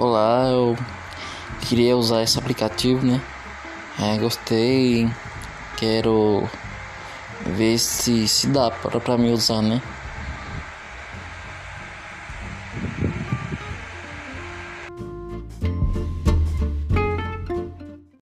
Olá, eu queria usar esse aplicativo, né? É, gostei, quero ver se, se dá para, para mim usar, né?